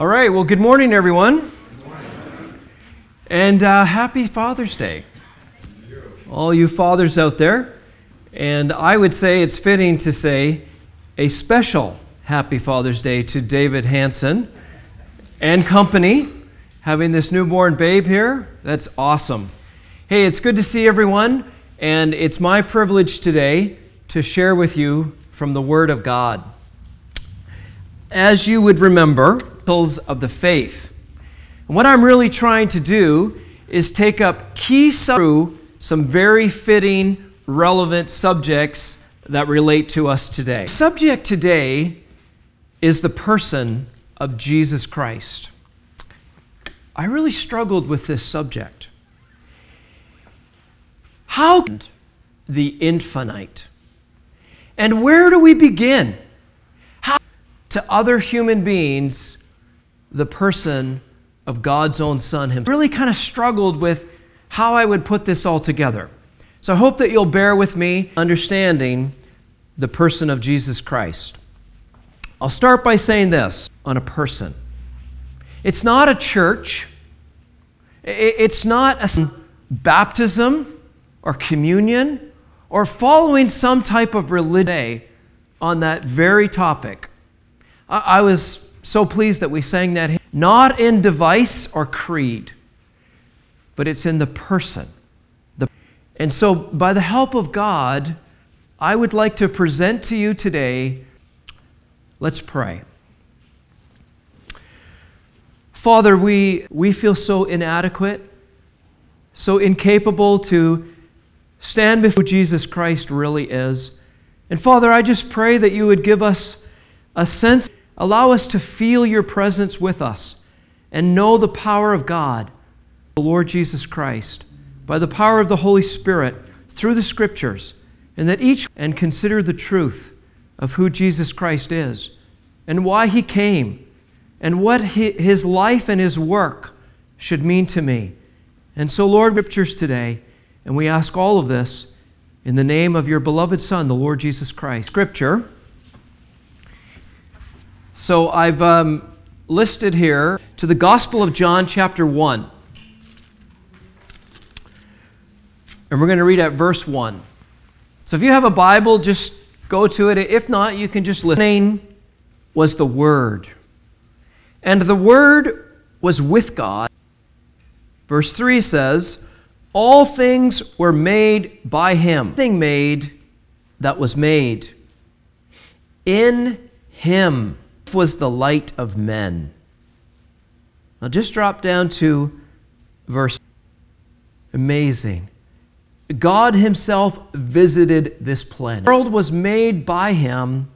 All right, well, good morning, everyone. And uh, happy Father's Day. All you fathers out there. And I would say it's fitting to say a special happy Father's Day to David Hanson and company, having this newborn babe here. That's awesome. Hey, it's good to see everyone, and it's my privilege today to share with you from the Word of God. As you would remember, of the faith. And what I'm really trying to do is take up key through some very fitting, relevant subjects that relate to us today. The subject today is the person of Jesus Christ. I really struggled with this subject. How the infinite? And where do we begin? How to other human beings the person of God's own Son himself. Really kind of struggled with how I would put this all together. So I hope that you'll bear with me understanding the person of Jesus Christ. I'll start by saying this on a person. It's not a church. It's not a baptism or communion or following some type of religion on that very topic. I was so pleased that we sang that hymn. Not in device or creed, but it's in the person. And so, by the help of God, I would like to present to you today. Let's pray. Father, we, we feel so inadequate, so incapable to stand before Jesus Christ really is. And Father, I just pray that you would give us a sense Allow us to feel your presence with us and know the power of God, the Lord Jesus Christ, by the power of the Holy Spirit through the Scriptures, and that each and consider the truth of who Jesus Christ is and why he came and what his life and his work should mean to me. And so, Lord, Scriptures today, and we ask all of this in the name of your beloved Son, the Lord Jesus Christ. Scripture so I've um, listed here to the Gospel of John, chapter 1. And we're going to read at verse 1. So if you have a Bible, just go to it. If not, you can just listen. Was the Word. And the Word was with God. Verse 3 says, All things were made by Him. Thing made that was made. In Him was the light of men. Now just drop down to verse. Amazing. God Himself visited this planet. The world was made by Him,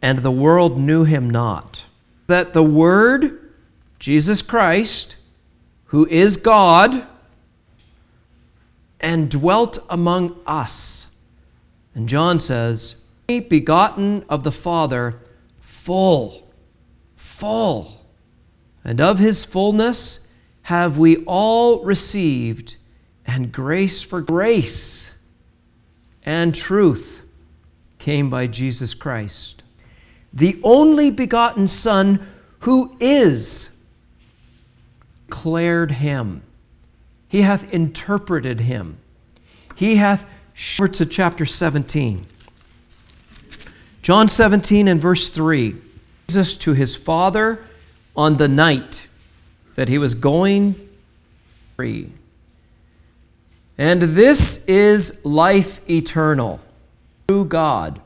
and the world knew Him not. That the Word, Jesus Christ, who is God, and dwelt among us. And John says, begotten of the Father, full, full. And of his fullness have we all received, and grace for grace and truth came by Jesus Christ, the only begotten Son who is declared him. He hath interpreted him. He hath short to chapter 17. John 17 and verse 3 Jesus to his Father on the night that he was going free. And this is life eternal through God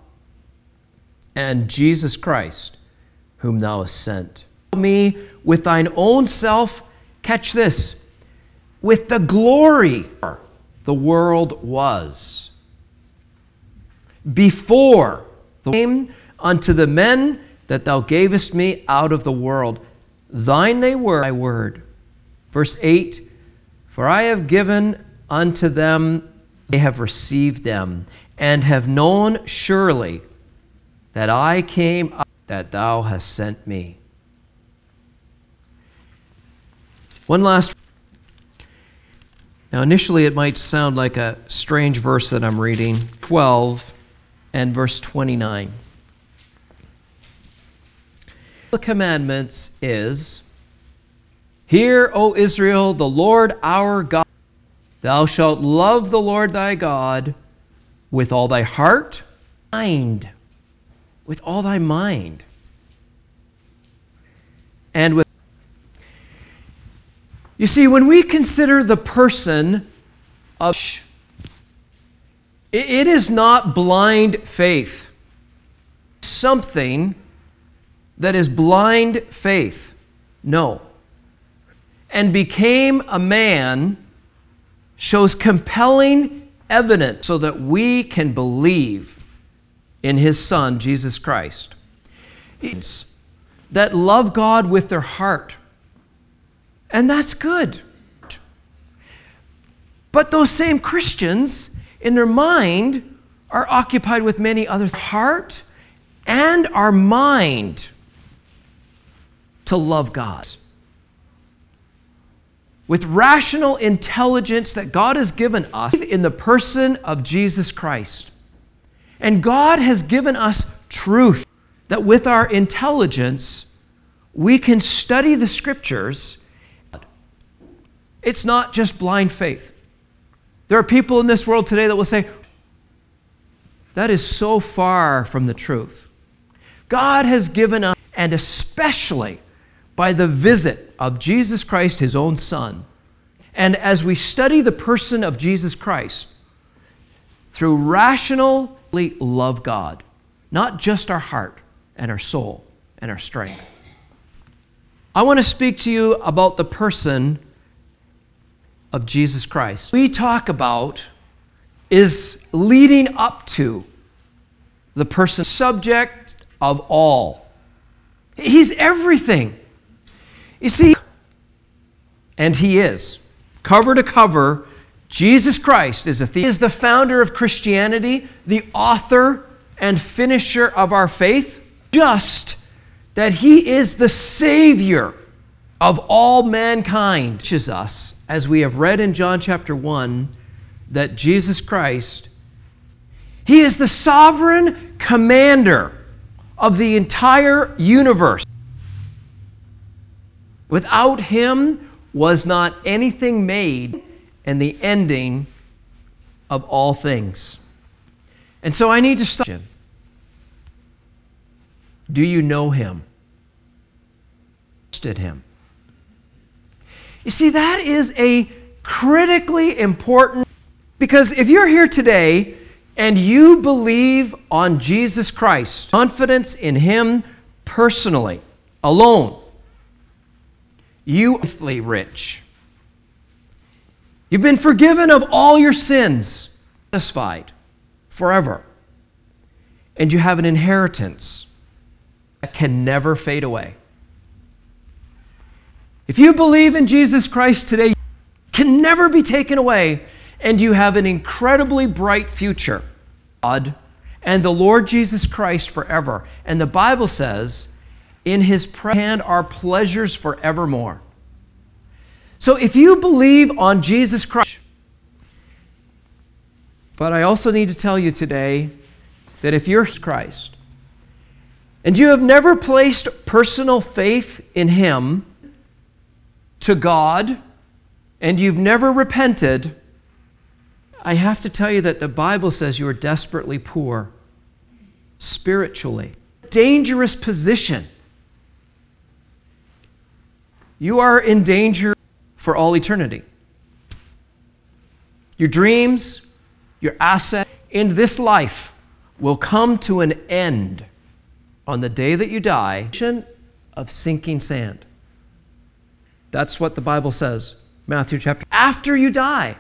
and Jesus Christ, whom thou hast sent. Me with thine own self, catch this, with the glory the world was. Before unto the men that thou gavest me out of the world. Thine they were, thy word. Verse 8 For I have given unto them, they have received them, and have known surely that I came up, that thou hast sent me. One last. Now, initially, it might sound like a strange verse that I'm reading. 12 and verse 29. The commandments is Hear, O Israel, the Lord our God. Thou shalt love the Lord thy God with all thy heart, mind, with all thy mind, and with. You see, when we consider the person of. It is not blind faith. Something that is blind faith. No. And became a man shows compelling evidence so that we can believe in his Son, Jesus Christ. It's that love God with their heart. And that's good. But those same Christians, in their mind, are occupied with many other heart and our mind to love God with rational intelligence that God has given us in the person of Jesus Christ. And God has given us truth that with our intelligence, we can study the scriptures. It's not just blind faith. There are people in this world today that will say, that is so far from the truth. God has given us, and especially by the visit of Jesus Christ, his own Son. And as we study the person of Jesus Christ, through rationally love God, not just our heart and our soul and our strength. I want to speak to you about the person of Jesus Christ. We talk about is leading up to the person subject of all. He's everything. You see, and he is. Cover to cover, Jesus Christ is, a the- is the founder of Christianity, the author and finisher of our faith, just that he is the Savior of all mankind. Teaches us, as we have read in John chapter 1, that Jesus Christ, he is the sovereign commander of the entire universe. Without him was not anything made, and the ending of all things. And so I need to stop. Do you know him? Trusted him. You see, that is a critically important because if you're here today and you believe on Jesus Christ, confidence in him personally, alone, you are rich. You've been forgiven of all your sins, satisfied forever. And you have an inheritance that can never fade away. If you believe in Jesus Christ today, can never be taken away, and you have an incredibly bright future. God and the Lord Jesus Christ forever. And the Bible says in his hand are pleasures forevermore. So if you believe on Jesus Christ, but I also need to tell you today that if you're Christ and you have never placed personal faith in him to God and you've never repented, I have to tell you that the Bible says you are desperately poor spiritually. Dangerous position you are in danger for all eternity. Your dreams, your asset in this life will come to an end on the day that you die of sinking sand. That's what the Bible says, Matthew chapter. After you die,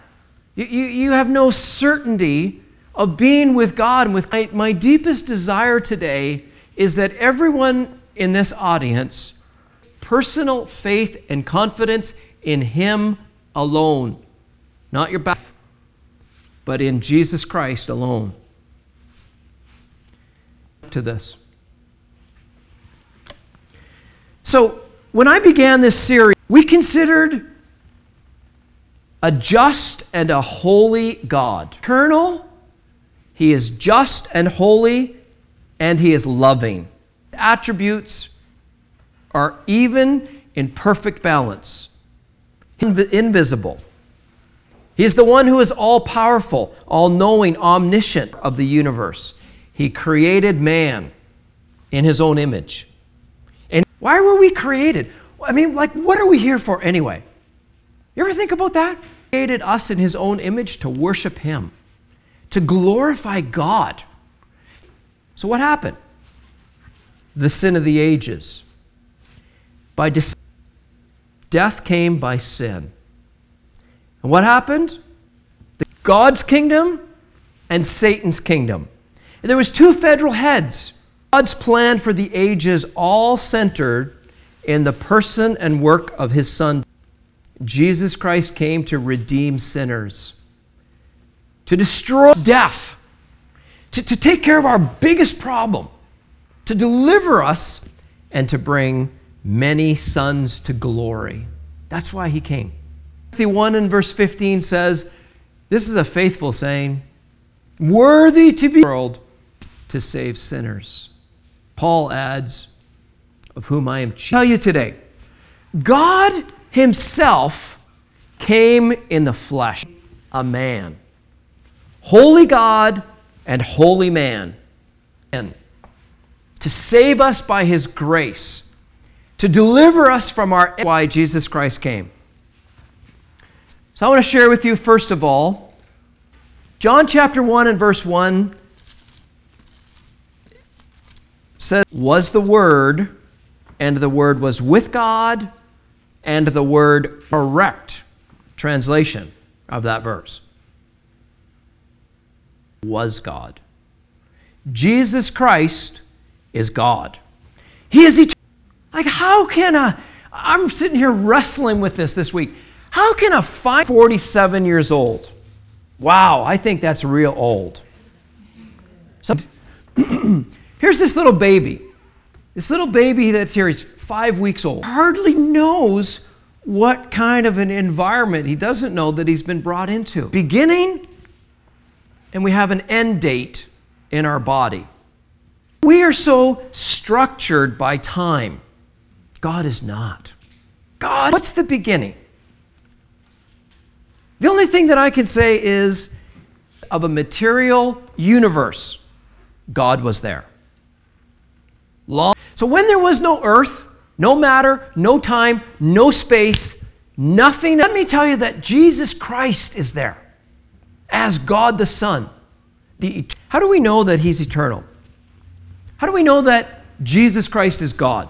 you, you, you have no certainty of being with God. And with my, my deepest desire today is that everyone in this audience personal faith and confidence in Him alone. Not your back, but in Jesus Christ alone. To this. So, when I began this series, we considered a just and a holy God. Eternal, He is just and holy, and He is loving. Attributes are even in perfect balance, Inv- invisible. He is the one who is all powerful, all knowing, omniscient of the universe. He created man in his own image. And why were we created? I mean, like, what are we here for anyway? You ever think about that? He created us in his own image to worship him, to glorify God. So, what happened? The sin of the ages. By death came by sin. And what happened? The God's kingdom and Satan's kingdom. And there was two federal heads. God's plan for the ages all centered in the person and work of his son. Jesus Christ came to redeem sinners, to destroy death, to, to take care of our biggest problem, to deliver us, and to bring many sons to glory. That's why he came. Matthew 1 and verse 15 says, This is a faithful saying, worthy to be world to save sinners. Paul adds, Of whom I am chief. Tell you today, God Himself came in the flesh, a man. Holy God and holy man. And to save us by His grace, to deliver us from our why Jesus Christ came. So I want to share with you, first of all, John chapter 1 and verse 1 says, Was the Word, and the Word was with God, and the word correct translation of that verse was God. Jesus Christ is God. He is eternal. Like, how can a, I'm sitting here wrestling with this this week. How can a 47 years old, wow, I think that's real old. So, here's this little baby. This little baby that's here, he's five weeks old, hardly knows what kind of an environment he doesn't know that he's been brought into. Beginning, and we have an end date in our body. We are so structured by time. God is not. God, what's the beginning? The only thing that I can say is of a material universe, God was there. Long. So when there was no earth, no matter, no time, no space, nothing, let me tell you that Jesus Christ is there as God the Son. The, how do we know that He's eternal? How do we know that Jesus Christ is God?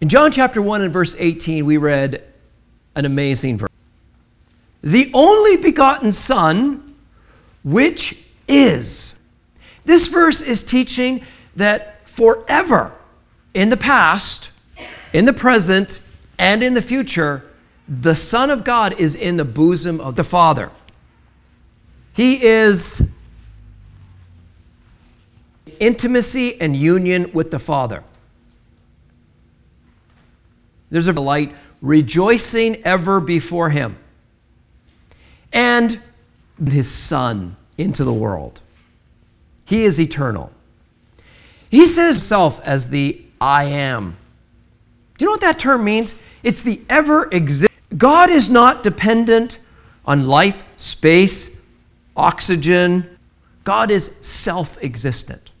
In John chapter 1 and verse 18, we read an amazing verse. The only begotten Son, which is. This verse is teaching that forever, in the past, in the present, and in the future, the Son of God is in the bosom of the Father. He is intimacy and union with the Father. There's a light rejoicing ever before him and his Son into the world. He is eternal. He says himself as the I am. Do you know what that term means? It's the ever exist. God is not dependent on life, space, oxygen. God is self existent.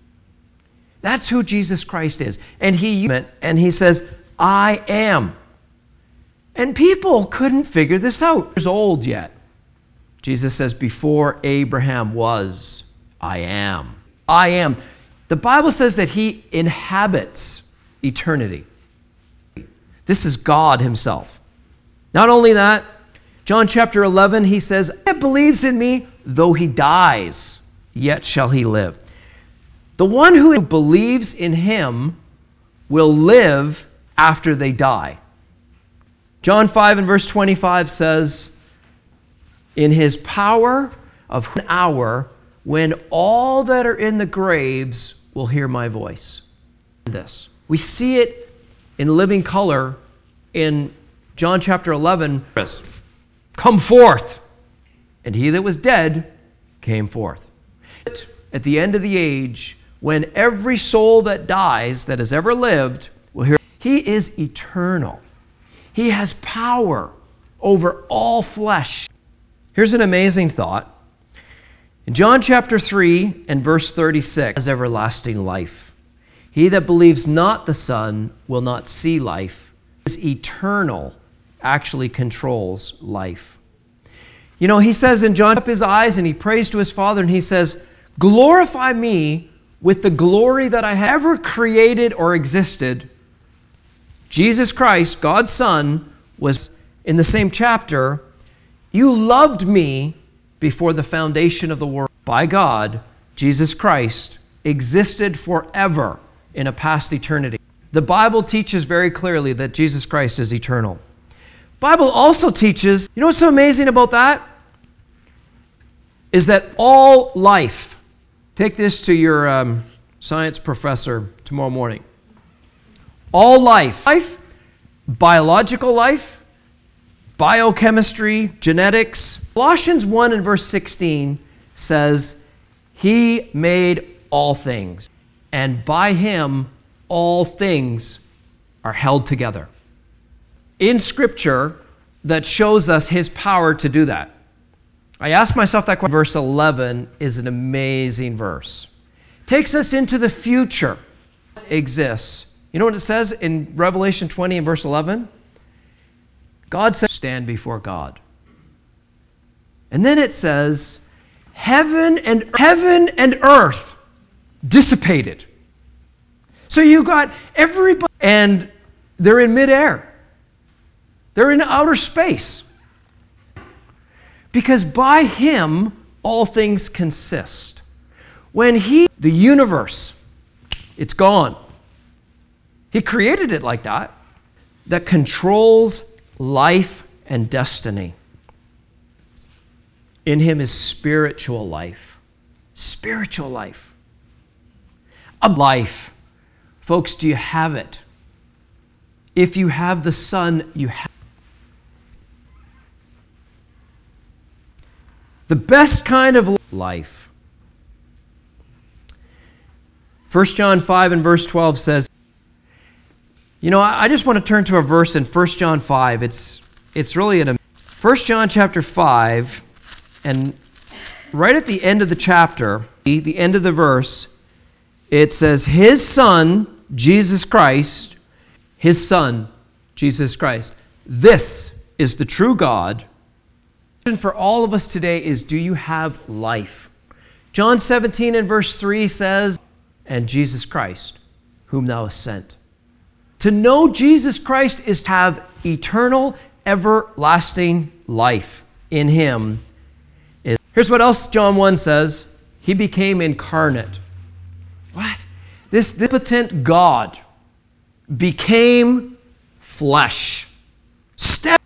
That's who Jesus Christ is. And he and he says, I am. And people couldn't figure this out. He's old yet. Jesus says, Before Abraham was, I am. I am. The Bible says that he inhabits eternity. This is God himself. Not only that, John chapter 11, he says, That believes in me, though he dies, yet shall he live. The one who believes in him will live after they die. John 5 and verse 25 says, In his power of an hour, when all that are in the graves will hear my voice. This. We see it in living color in John chapter 11. Come forth. And he that was dead came forth. At the end of the age, when every soul that dies that has ever lived will hear. He is eternal. He has power over all flesh. Here's an amazing thought. John chapter 3 and verse 36, has everlasting life. He that believes not the Son will not see life. Is eternal actually controls life. You know, he says in John up his eyes and he prays to his Father and he says, "Glorify me with the glory that I have ever created or existed." Jesus Christ, God's Son, was in the same chapter, "You loved me before the foundation of the world." By God, Jesus Christ existed forever in a past eternity. The Bible teaches very clearly that Jesus Christ is eternal. Bible also teaches, you know what's so amazing about that? Is that all life, take this to your um, science professor tomorrow morning. All life, life, biological life, biochemistry, genetics. Colossians 1 and verse 16 says, He made all things, and by Him all things are held together. In Scripture, that shows us His power to do that. I asked myself that question. Verse 11 is an amazing verse. Takes us into the future. Exists. You know what it says in Revelation 20 and verse 11? God says, stand before God. And then it says, heaven and heaven and earth dissipated. So you got everybody, and they're in midair. They're in outer space. Because by him all things consist. When he, the universe, it's gone. He created it like that, that controls life and destiny. In him is spiritual life. Spiritual life. A life. Folks, do you have it? If you have the Son, you have. The best kind of life. 1 John 5 and verse 12 says, you know, I just want to turn to a verse in 1 John 5. It's, it's really a 1 John chapter 5, and right at the end of the chapter, the end of the verse, it says, His Son, Jesus Christ, His Son, Jesus Christ. This is the true God. And For all of us today is do you have life? John 17 and verse 3 says, And Jesus Christ, whom thou hast sent. To know Jesus Christ is to have eternal, everlasting life in Him. Here's what else John 1 says He became incarnate. What? This omnipotent God became flesh. Step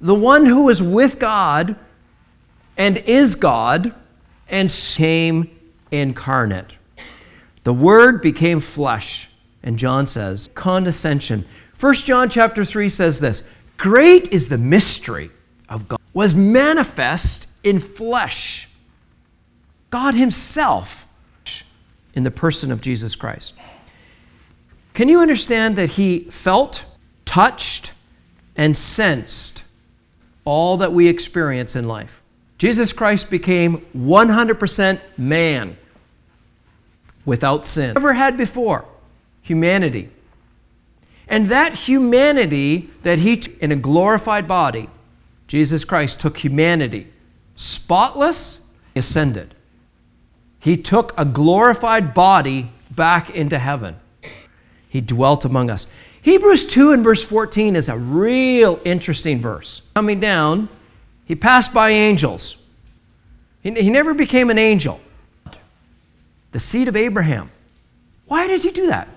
the one who was with God and is God and came incarnate. The Word became flesh and John says, condescension. 1 John chapter 3 says this Great is the mystery of God, was manifest in flesh. God Himself in the person of Jesus Christ. Can you understand that He felt, touched, and sensed all that we experience in life? Jesus Christ became 100% man without sin. Never had before humanity. And that humanity that he took in a glorified body, Jesus Christ took humanity, spotless, ascended. He took a glorified body back into heaven. He dwelt among us. Hebrews 2 and verse 14 is a real interesting verse. Coming down, he passed by angels. He, he never became an angel. The seed of Abraham. Why did he do that?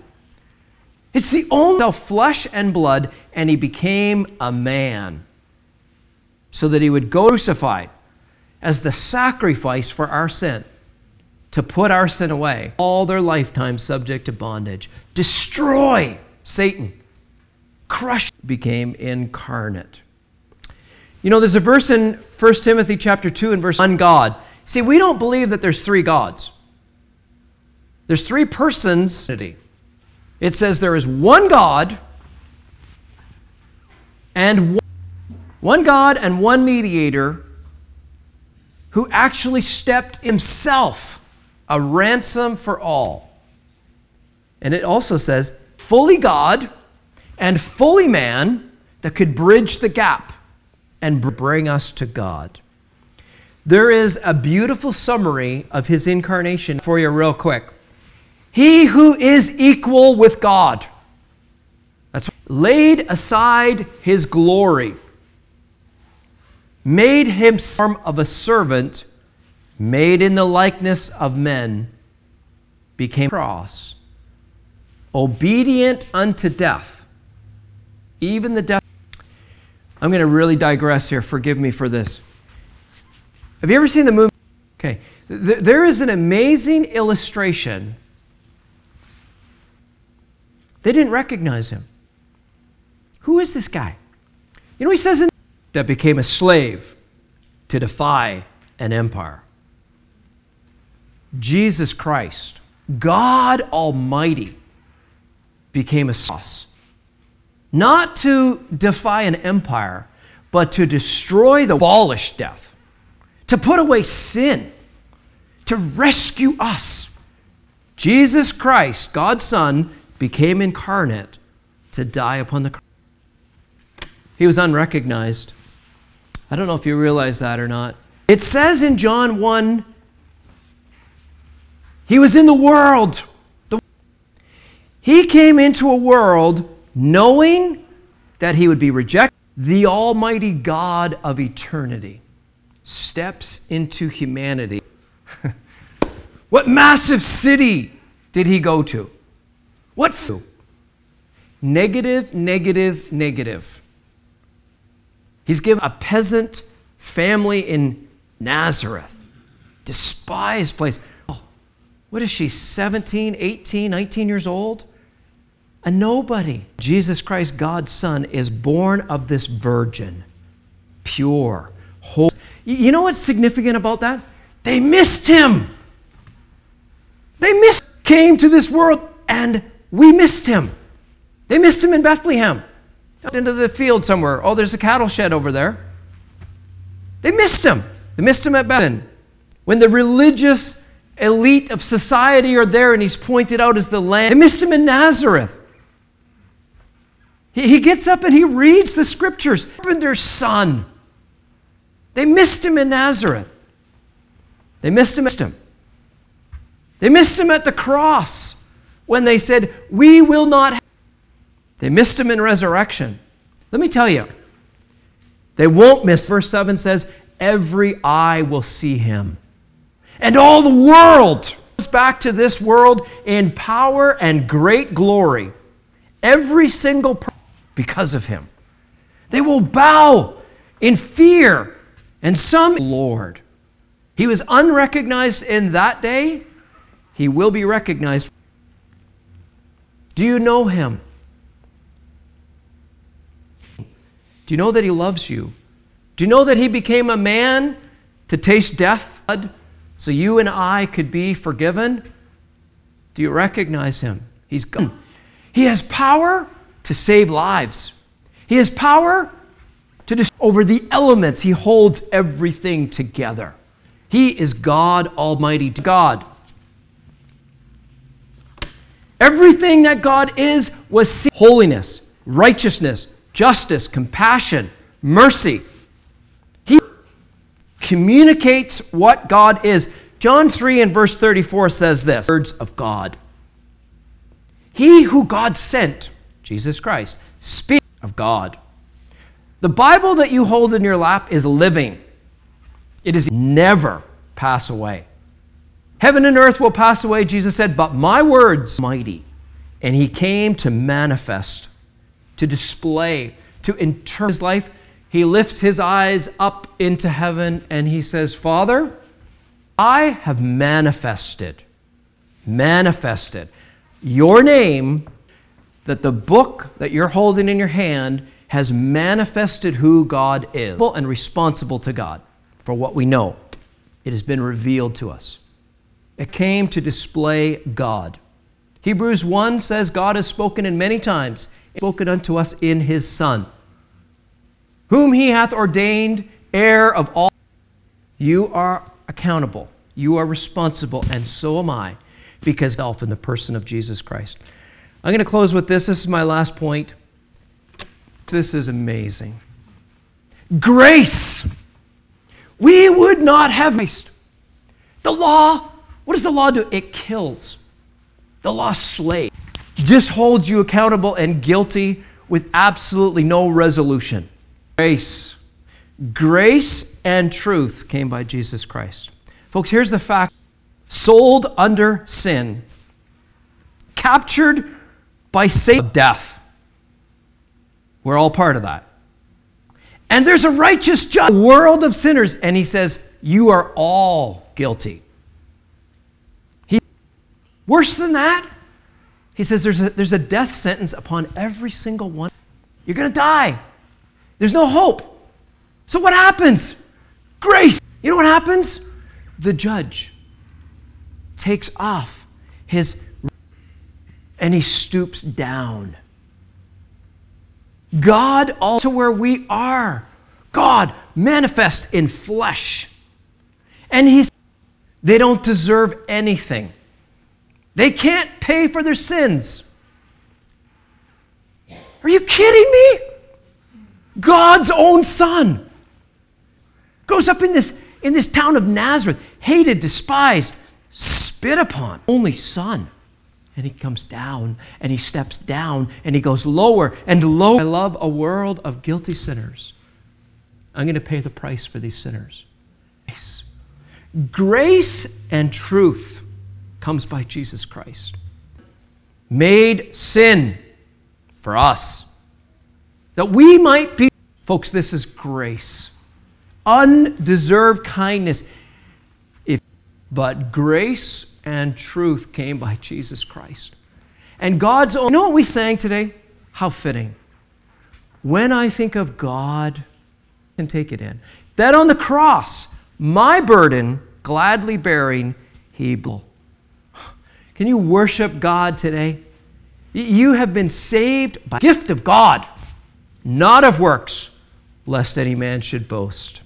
It's the only flesh and blood, and he became a man so that he would go crucified as the sacrifice for our sin to put our sin away, all their lifetime subject to bondage, destroy Satan, crush, became incarnate. You know, there's a verse in 1 Timothy chapter 2 and verse on God. See, we don't believe that there's three gods. There's three persons. It says there is one God and one God and one mediator who actually stepped himself a ransom for all. And it also says fully God and fully man that could bridge the gap and bring us to God. There is a beautiful summary of his incarnation for you, real quick. He who is equal with God. That's laid aside his glory, made him form of a servant, made in the likeness of men, became cross, obedient unto death, even the death. I'm going to really digress here. Forgive me for this. Have you ever seen the movie? Okay. There is an amazing illustration they didn't recognize him. Who is this guy? You know, he says in that became a slave to defy an empire. Jesus Christ, God Almighty, became a sauce. Not to defy an empire, but to destroy the abolish death, to put away sin, to rescue us. Jesus Christ, God's Son, became incarnate to die upon the cross. He was unrecognized. I don't know if you realize that or not. It says in John 1 He was in the world. He came into a world knowing that he would be rejected. The Almighty God of eternity steps into humanity. what massive city did he go to? What? Negative, negative, negative. He's given a peasant family in Nazareth, despised place. Oh, what is she, 17, 18, 19 years old? A nobody. Jesus Christ, God's Son, is born of this virgin, pure, holy. You know what's significant about that? They missed him. They missed, came to this world and we missed him. They missed him in Bethlehem, out into the field somewhere. Oh, there's a cattle shed over there. They missed him. They missed him at Bethlehem. When the religious elite of society are there and he's pointed out as the lamb, they missed him in Nazareth. He, he gets up and he reads the scriptures. Carpenter's son. They missed him in Nazareth. They missed him. Missed him. They missed him at the cross when they said, We will not. They missed him in resurrection. Let me tell you, they won't miss. Verse 7 says, Every eye will see him. And all the world comes back to this world in power and great glory. Every single person, because of him. They will bow in fear. And some, Lord. He was unrecognized in that day. He will be recognized. Do you know him? Do you know that he loves you? Do you know that he became a man to taste death so you and I could be forgiven? Do you recognize him? He's God. He has power to save lives. He has power to dis- over the elements. He holds everything together. He is God Almighty God. Everything that God is was seen. holiness, righteousness, justice, compassion, mercy. He communicates what God is. John 3 and verse 34 says this words of God. He who God sent, Jesus Christ, speak of God. The Bible that you hold in your lap is living. It is never pass away. Heaven and earth will pass away, Jesus said, but my words mighty. And he came to manifest, to display, to interpret his life. He lifts his eyes up into heaven and he says, Father, I have manifested, manifested your name, that the book that you're holding in your hand has manifested who God is and responsible to God for what we know. It has been revealed to us. It came to display God. Hebrews 1 says God has spoken in many times, spoken unto us in his Son, whom he hath ordained heir of all. You are accountable, you are responsible, and so am I, because self in the person of Jesus Christ. I'm going to close with this. This is my last point. This is amazing. Grace. We would not have grace. The law, what does the law do? It kills. The law slays. Just holds you accountable and guilty with absolutely no resolution. Grace. Grace and truth came by Jesus Christ. Folks, here's the fact sold under sin, captured by Satan, death. We're all part of that. And there's a righteous judge, world of sinners, and he says, You are all guilty. Worse than that, he says there's a, there's a death sentence upon every single one. You're going to die. There's no hope. So what happens? Grace. You know what happens? The judge takes off his and he stoops down. God all to where we are. God manifest in flesh. And he's they don't deserve anything. They can't pay for their sins. Are you kidding me? God's own son grows up in this in this town of Nazareth, hated, despised, spit upon, only son. And he comes down and he steps down and he goes lower and lower. I love a world of guilty sinners. I'm going to pay the price for these sinners. Grace, Grace and truth comes by Jesus Christ. Made sin for us that we might be. Folks, this is grace. Undeserved kindness. If, but grace and truth came by Jesus Christ. And God's own, you know what we sang today? How fitting. When I think of God, and take it in, that on the cross, my burden gladly bearing, he bore. Can you worship God today? You have been saved by gift of God, not of works, lest any man should boast.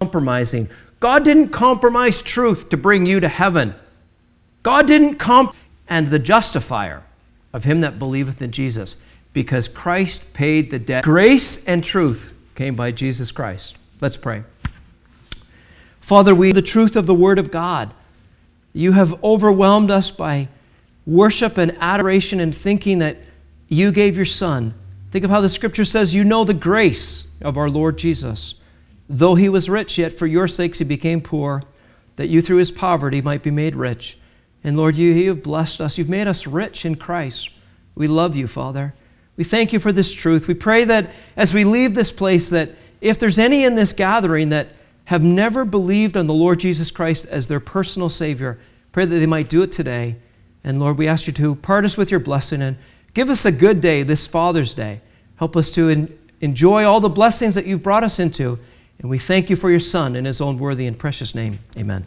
Compromising. God didn't compromise truth to bring you to heaven. God didn't comp and the justifier of him that believeth in Jesus, because Christ paid the debt. Grace and truth came by Jesus Christ. Let's pray. Father, we the truth of the word of God. You have overwhelmed us by worship and adoration and thinking that you gave your son. Think of how the scripture says you know the grace of our Lord Jesus. Though he was rich, yet for your sakes he became poor, that you through his poverty might be made rich. And Lord, you, you have blessed us. You've made us rich in Christ. We love you, Father. We thank you for this truth. We pray that as we leave this place, that if there's any in this gathering that have never believed on the Lord Jesus Christ as their personal Savior, pray that they might do it today. And Lord, we ask you to part us with your blessing and give us a good day this Father's Day. Help us to en- enjoy all the blessings that you've brought us into. And we thank you for your Son in his own worthy and precious name. Amen.